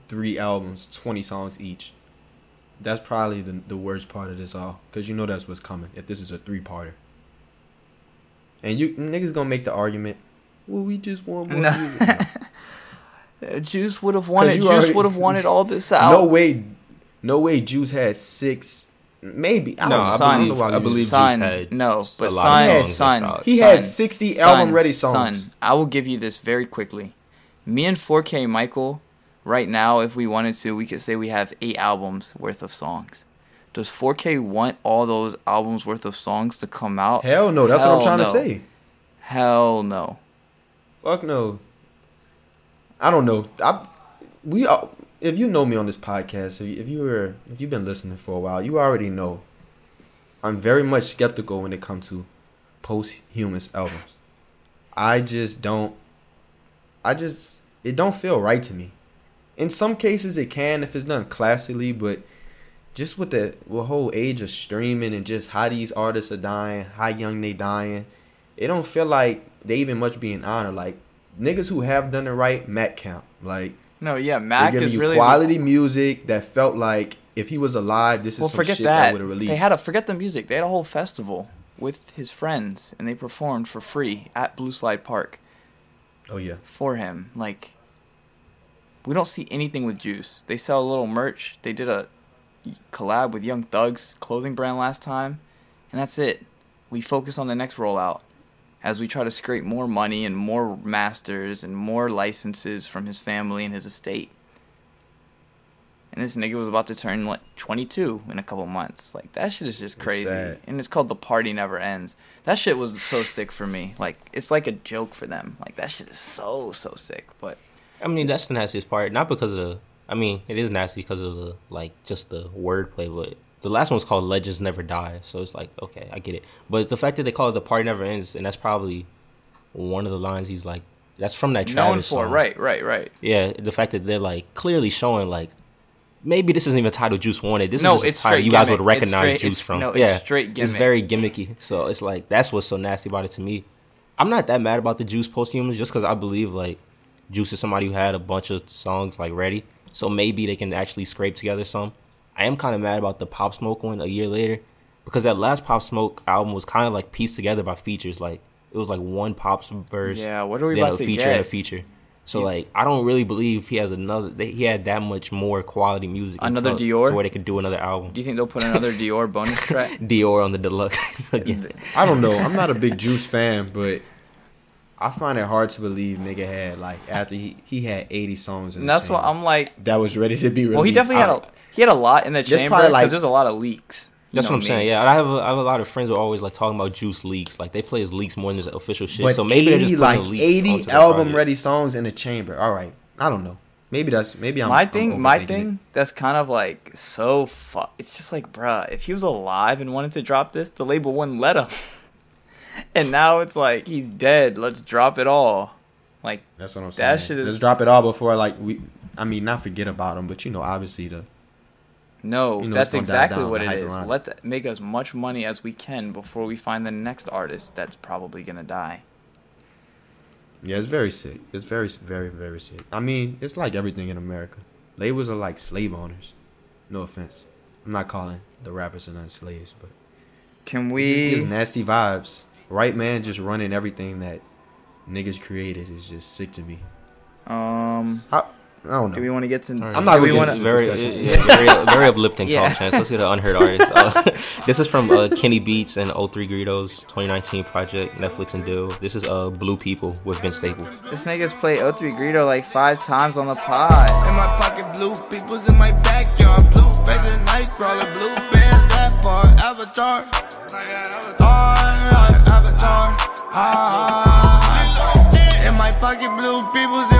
three albums, 20 songs each. That's probably the, the worst part of this all. Because you know that's what's coming if this is a three parter. And you niggas gonna make the argument, well, we just want more No. music. Uh, Juice (laughs) would have wanted. you Juice already- would have wanted all this (laughs) out. No way, no way. Juice had six, maybe. I No, don't know. I believe- why I you- believe Juice had no, a but lot of son, songs son. He son, had 60 album-ready songs. Son, I will give you this very quickly. Me and 4K Michael, right now, if we wanted to, we could say we have eight albums worth of songs. Does 4K want all those albums worth of songs to come out? Hell no. That's what I'm Hell trying to say. Hell no. Fuck no. I don't know. I we are, if you know me on this podcast, if you were if you've been listening for a while, you already know. I'm very much skeptical when it comes to posthumous albums. I just don't. I just it don't feel right to me. In some cases, it can if it's done classically, but just with the, the whole age of streaming and just how these artists are dying, how young they dying, it don't feel like they even much being honored. Like niggas who have done it right, Mac count. Like No, yeah, Mac giving is you really quality music that felt like if he was alive, this is Well, some forget shit that, that. would have released. they had a forget the music. They had a whole festival with his friends, and they performed for free at Blue Slide Park. oh yeah, for him. Like, we don't see anything with Juice. They sell a little merch. They did a collab with Young Thug's clothing brand last time, and that's it. We focus on the next rollout as we try to scrape more money and more masters and more licenses from his family and his estate. And this nigga was about to turn like 22 in a couple months. Like that shit is just crazy. sad. And it's called The Party Never Ends. That shit was so sick for me. Like it's like a joke for them. Like that shit is so so sick. But I mean, that's the nastiest part. Not because of the. I mean, it is nasty because of the like just the wordplay, but the last one's called "Legends Never Die," so it's like okay, I get it. But the fact that they call it "The Party Never Ends" and that's probably one of the lines he's like, that's from that known for song. right, right, right. Yeah, the fact that they're like clearly showing like maybe this isn't even title Juice wanted. This No, is it's straight you guys gimmick. would It's recognize straight- Juice it's- from. no, it's yeah, straight It's very gimmicky. So it's like that's what's so nasty about it to me. I'm not that mad about the Juice posthumous just because I believe like Juice is somebody who had a bunch of songs like ready. So maybe they can actually scrape together some. I am kind of mad about the Pop Smoke one a year later because that last Pop Smoke album was kind of like pieced together by features. Like it was like one Pop's verse. Yeah, what are we then about a to feature and a feature. So like I don't really believe he has another. He had that much more quality music. Another until- Dior? to where they could do another album. Do you think they'll put another (laughs) Dior bonus track? Dior on the deluxe (laughs) again. I don't know. I'm not a big Juice fan, but I find it hard to believe nigga had like after he he had 80 songs in And the that's what I'm like. that was ready to be released. Well, he definitely had I- a he had a lot in the Just chamber probably, because like- there's a lot of leaks. That's what I'm me. saying. Yeah, I have a, I have a lot of friends who are always like talking about Juice leaks. Like they play his leaks more than his official shit. But so maybe they're just like leaks 80 album ready songs in the chamber. All right, I don't know. Maybe that's maybe I'm my I'm thing, my thing, it. that's kind of like so fu- It's just like, bruh, if he was alive and wanted to drop this, the label wouldn't let him. (laughs) (laughs) and now it's like he's dead. Let's drop it all. Like That's what I'm saying. That shit is- Let's drop it all before like we. I mean, not forget about him, but you know, obviously the no, You know, that's it's gonna die exactly down, what it around. Let's make as much money as we can before we find the next artist that's probably gonna die. yeah, it's very sick. It's very very very sick. I mean, it's like everything in America. Labels are like slave owners. No offense. I'm not calling the rappers are not slaves, but Can it just gives we? nasty vibes. Right man, just running everything that niggas created is just sick to me. Um, How, I don't know. do we want to get to? All right. I'm not do we gonna want to? into- very, yeah, very, (laughs) very uplifting Yeah. talk chance. Let's get an unheard artist. Uh, (laughs) this is from uh, Kenny Beats and O3 Greedo's 2019 project, Netflix and Dill. This is uh, Blue People with Vince Staples. This nigga's played O3 Greedo like five times on the pod. In my pocket, blue people's in my backyard. Blue faces, nightcrawler, blue bands, that part. Avatar. Alright, Avatar. Ah. In my pocket, blue people's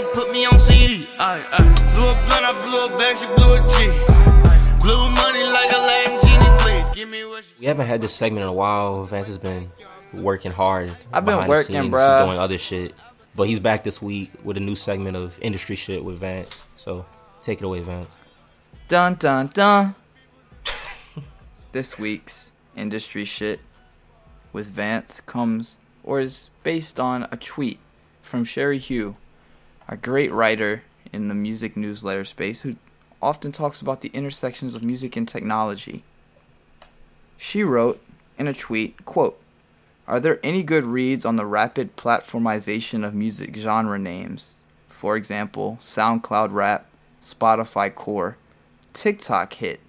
don't put me on CD. Ay, ay. Blew a blunt, I blew a bag, she blew a G. Blue money like a Latin genie, please. Give me what she We haven't had this segment in a while. Vance has been working hard. I've been behind the working, scenes, bruh. doing other shit. But he's back this week with a new segment of industry shit with Vance. So take it away, Vance. Dun dun dun. (laughs) this week's industry shit with Vance comes or is based on a tweet from Cherie Hu, a great writer in the music newsletter space who often talks about the intersections of music and technology. She wrote in a tweet, quote, Are there any good reads on the rapid platformization of music genre names? For example, SoundCloud rap, Spotify core, TikTok hit,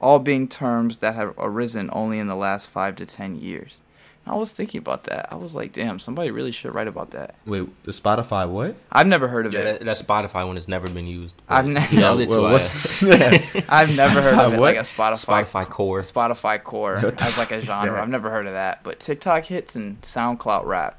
all being terms that have arisen only in the last five to ten years. And I was thinking about that. I was like, damn, somebody really should write about that. Wait, the Spotify what? I've never heard of Yeah, it. that, that Spotify one has never been used. I've but ne- he held it Well, what's ass. (laughs) (laughs) I've never heard of Spotify it like a Spotify Spotify core. Spotify core as like a genre. that? I've never heard of that, but TikTok hits and SoundCloud rap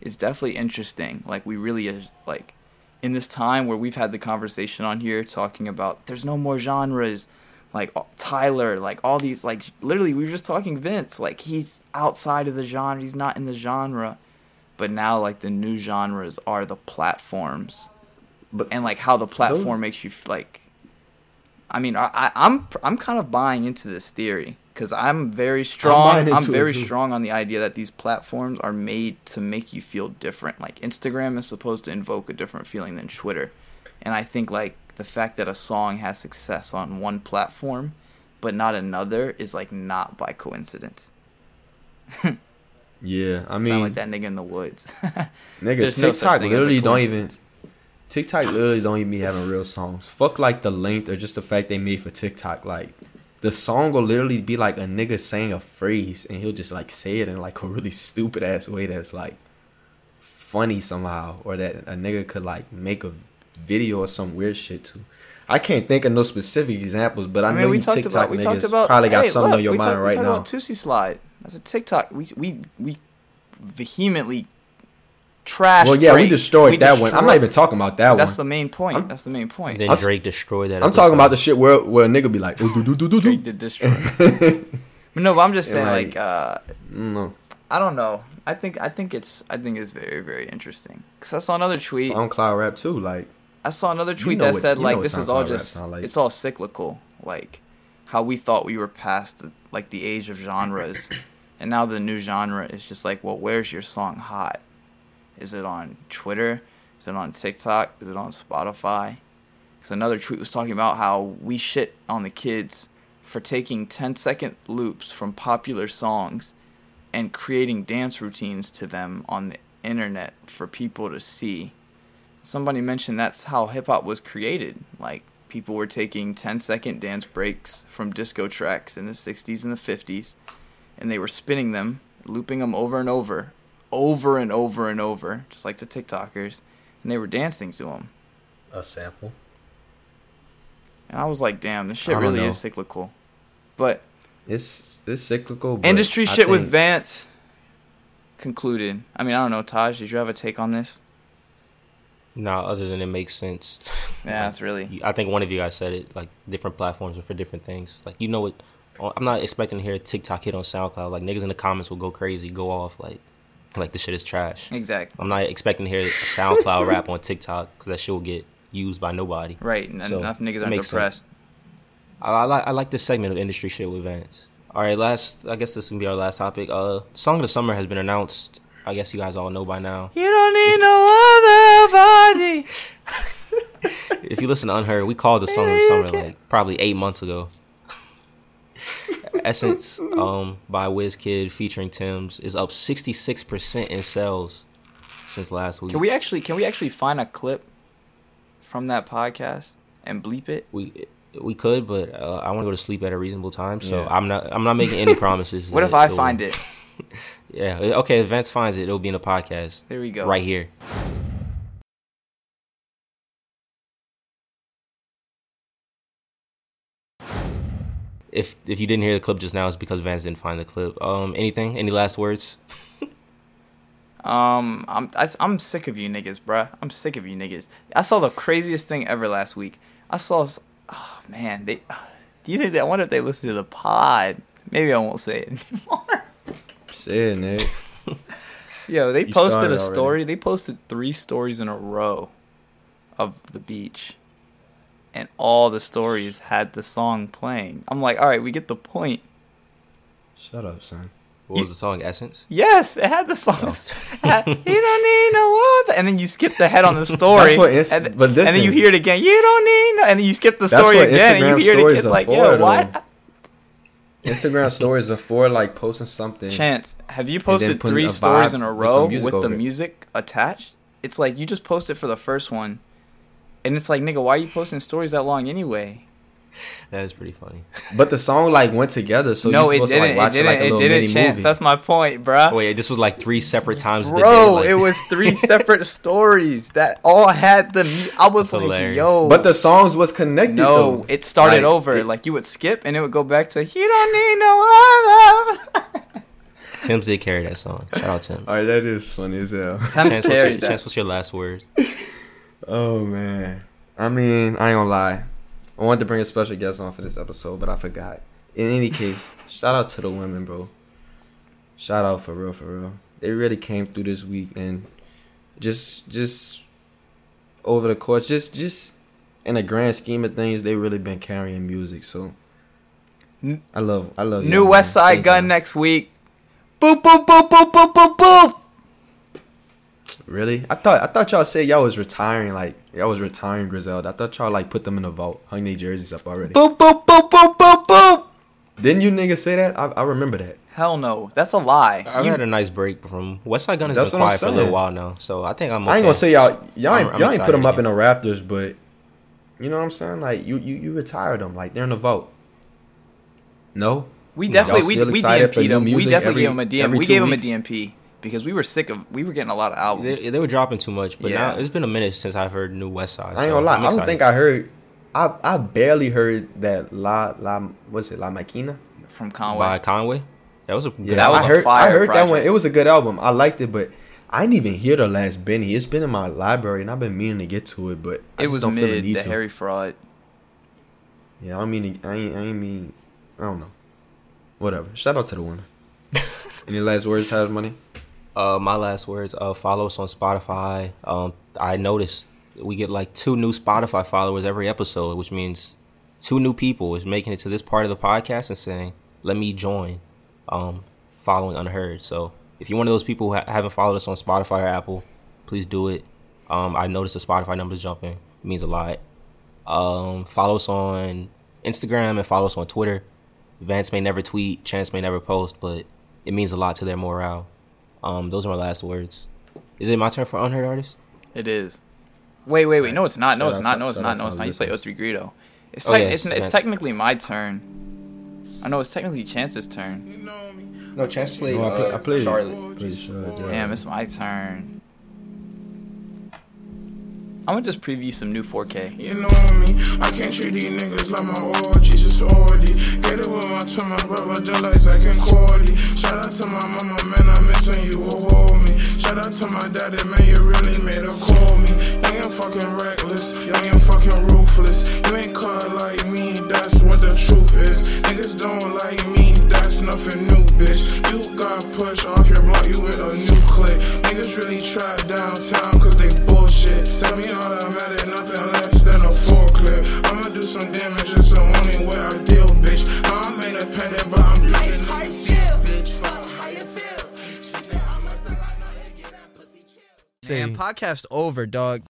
is definitely interesting. Like we really is like in this time where we've had the conversation on here talking about there's no more genres. Like uh, Tyler, like all these, like literally, we were just talking Vince. Like he's outside of the genre. He's not in the genre. But now, like the new genres are the platforms, But and like how the platform makes you like I mean, I, I, I'm I'm kind of buying into this theory because I'm very strong. I'm, it, very strong on the idea that these platforms are made to make you feel different. Like Instagram is supposed to invoke a different feeling than Twitter, and I think like the fact that a song has success on one platform but not another is like not by coincidence. yeah, I I mean, Sound like that nigga in the woods. (laughs) Nigga, There's no such TikTok thing literally don't even. coincidence. TikTok literally don't even be having real songs. Fuck like the length or just the fact they made for TikTok. Like the song will literally be like a nigga saying a phrase and he'll just like say it in like a really stupid ass way that's like funny somehow or that a nigga could like make a video or some weird shit to. I can't think of no specific examples, but I, I mean, know we you talked TikTok about we niggas talked about probably got hey, something look, on your we mind talk- we right talked now. About Tootsie Slide. That's a TikTok. We we we vehemently trashed. Well, yeah, we destroyed We that one. I'm not even talking about that That's one. That's the main point. I'm- That's the main point. Then I'm- Drake destroyed that. I'm talking about the shit where where a nigga be like, do, do, do, do, Drake do." did destroy. but (laughs) no, but I'm just And, saying, like, like, uh, No. I don't know. I think I think it's I think it's very very interesting. Cause I saw another tweet. SoundCloud rap too, like I saw another tweet know that what- said like this is all just like. it's all cyclical. Like how we thought we were past like the age of genres, and now the new genre is just like, well, where's your song hot? Is it on Twitter? Is it on TikTok? Is it on Spotify? Because another tweet was talking about how we shit on the kids for taking 10 second loops from popular songs and creating dance routines to them on the internet for people to see somebody mentioned that's how hip hop was created. Like people were taking 10 second dance breaks from disco tracks in the 60s and the 50s and they were spinning them, looping them over and over, over and over and over, just like the TikTokers, and they were dancing to them. a sample. And I was like, damn, this shit really know. is cyclical. But It's it's cyclical. But industry I shit with Vance concluded. I mean, I don't know, Taj, did you have a take on this? Nah, other than it makes sense. (laughs) Yeah, that's really. I think one of you guys said it. Like different platforms are for different things. Like you know what? oh, I'm not expecting to hear a TikTok hit on SoundCloud. Like niggas in the comments will go crazy, go off like, like this shit is trash. Exactly. I'm not expecting to hear SoundCloud rap on TikTok because that shit will get used by nobody. Right, and So, enough niggas are depressed. I, I like I like this segment of industry shit with Vance. All right, last I guess this can be our last topic. Uh, song of the summer has been announced. I guess you guys all know by now. You don't need no other body. If you listen to Unheard, we called the song of the summer like probably eight months ago. Essence um, by WizKid featuring Tems is up 66% in sales since last week. Can we actually can we actually find a clip from that podcast and bleep it? We we could, but uh, I want to go to sleep at a reasonable time, so Yeah. I'm not. I'm not making any promises. (laughs) What if that I will- find it? (laughs) Yeah. Okay. If Vance finds it, it'll be in the podcast There we go. right here. If if you didn't hear the clip just now, it's because Vance didn't find the clip. Um, anything? Any last words? Um, I'm I, I'm sick of you niggas, bruh. I'm sick of you niggas. I saw the craziest thing ever last week. I saw, oh man, they. Do you think they? I wonder if they listen to the pod. Maybe I won't say it anymore. Say it, Nick. (laughs) Yo, they You posted started a already. story. They posted three stories in a row of the beach, and all the stories had the song playing. I'm like, all right, we get the point. Shut up, son. What was the song? Essence. Yes, it had the song. Oh. (laughs) It had, you don't need no other. And then you skip the head on the (laughs) story. That's what Inst- and, but and then you hear it again. You don't need no. And then you skip the That's story what again. And Instagram you hear it again. stories It's are like, for, yo, what? Instagram (laughs) stories are for like posting something. Chance, have you posted three stories in a row music with the it. music attached? It's like you just posted for the first one. And it's like, nigga, why are you posting stories that long anyway? That is pretty funny. (laughs) But the song like went together, so no, you're it supposed didn't. to like watch it it, didn't. like a it little didn't. mini Chance, movie. that's my point, bruh. Oh, Wait, this was like three separate times. of the Bro, day, it was three (laughs) separate stories that all had the. I was That's like, hilarious. yo. But the songs was connected. No, though. it started Like, over. it- like you would skip and it would go back to you don't need no other. (laughs) Tems did carry that song. Shout out Tim. All right, that is funny as hell. Tems Chance, what's your, carried Chance, what's your last words? Oh man, I mean, I ain't gonna lie. I wanted to bring a special guest on for this episode, but I forgot. In any case, (laughs) shout out to the women, bro. Shout out for real, for real. They really came through this week and just, just over the course, just, just in the grand scheme of things, they really been carrying music. So I love, I love. New y'all, West. Side Gun y'all. next week. Boop boop boop boop boop boop boop. Really? I thought, I thought y'all said y'all was retiring, like y'all was retiring Griselda. I thought y'all like put them in the vault, hung their jerseys up already. Boop boop boop boop boop boop. Didn't you niggas say that? I, I remember that. Hell no, that's a lie. I've You- had a nice break from Westside Gun has That's been what I'm quiet for a little while now, so I think I'm. I ain't gonna say y'all y'all I'm- ain't, I'm y'all ain't put them up in the rafters, but you know what I'm saying? Like you you you retired them, like they're in the vote. No, we definitely we, we DNP'd new him. We definitely every- gave him a DM. We two gave him a? DMP because we were sick of we were getting a lot of They, albums. they were dropping too much, but Yeah. now it's been a minute since I've heard New West Side. I ain't gonna lie. I'm don't think I heard. I I barely heard that La La what's it La Maquina. from Conway. by Conway. That was a good Yeah, That was I a heard. I fire heard that one. It was a good album. I liked it, but I didn't even hear the last Benny. It's been in my library, and I've been meaning to get to it, but I it just was don't feel the mid. need The to. Harry Fraud. Yeah, I don't mean. I ain't. I ain't mean. I don't know. Whatever. Shout out to the winner. (laughs) Any last words, Taj Money? Uh, my last words. Uh, follow us on Spotify. Um, I noticed we get like two new Spotify followers every episode, which means two new people is making it to this part of the podcast and saying, "Let me join." Um, following unheard. So if you're one of those people who ha- haven't followed us on Spotify or Apple, please do it. Um, I noticed the Spotify numbers jumping. It means a lot. Um, follow us on Instagram and follow us on Twitter. Vance may never tweet, Chance may never post, but it means a lot to their morale. Um, those are my last words. Is it my turn for unheard artist? It is. Wait, wait, wait. No, it's not. No, it's not. No, it's not. No, it's not. You play listeners. O3 Greedo. It's, Oh, tec- yes, it's, it's technically my turn. I know it's technically Chance's turn. No, Chance played. No, I, play, I played Charlotte. Played Charlotte. yeah. Damn, it's my turn. I'm gonna just preview some new 4K. You know me, I can't treat these niggas like my orgies, it's orgy. Get it with my to my brother, just like Zach and Cordy. Shout out to my mama, man, I miss when you will hold me. Shout out to my daddy, man, you really made her call me. You ain't fucking reckless, you ain't fucking ruthless. You ain't cut like me, that's what the truth is. Niggas don't like me, that's nothing new, bitch. You got pushed off your block, you with a new clip. Niggas really try downtown cause they bullshit. Sell me automatic, nothing less than a forklift. I'ma do some damage, it's the only way I deal, bitch. I'm independent, but I'm doing this chill. Damn, podcast over, dog.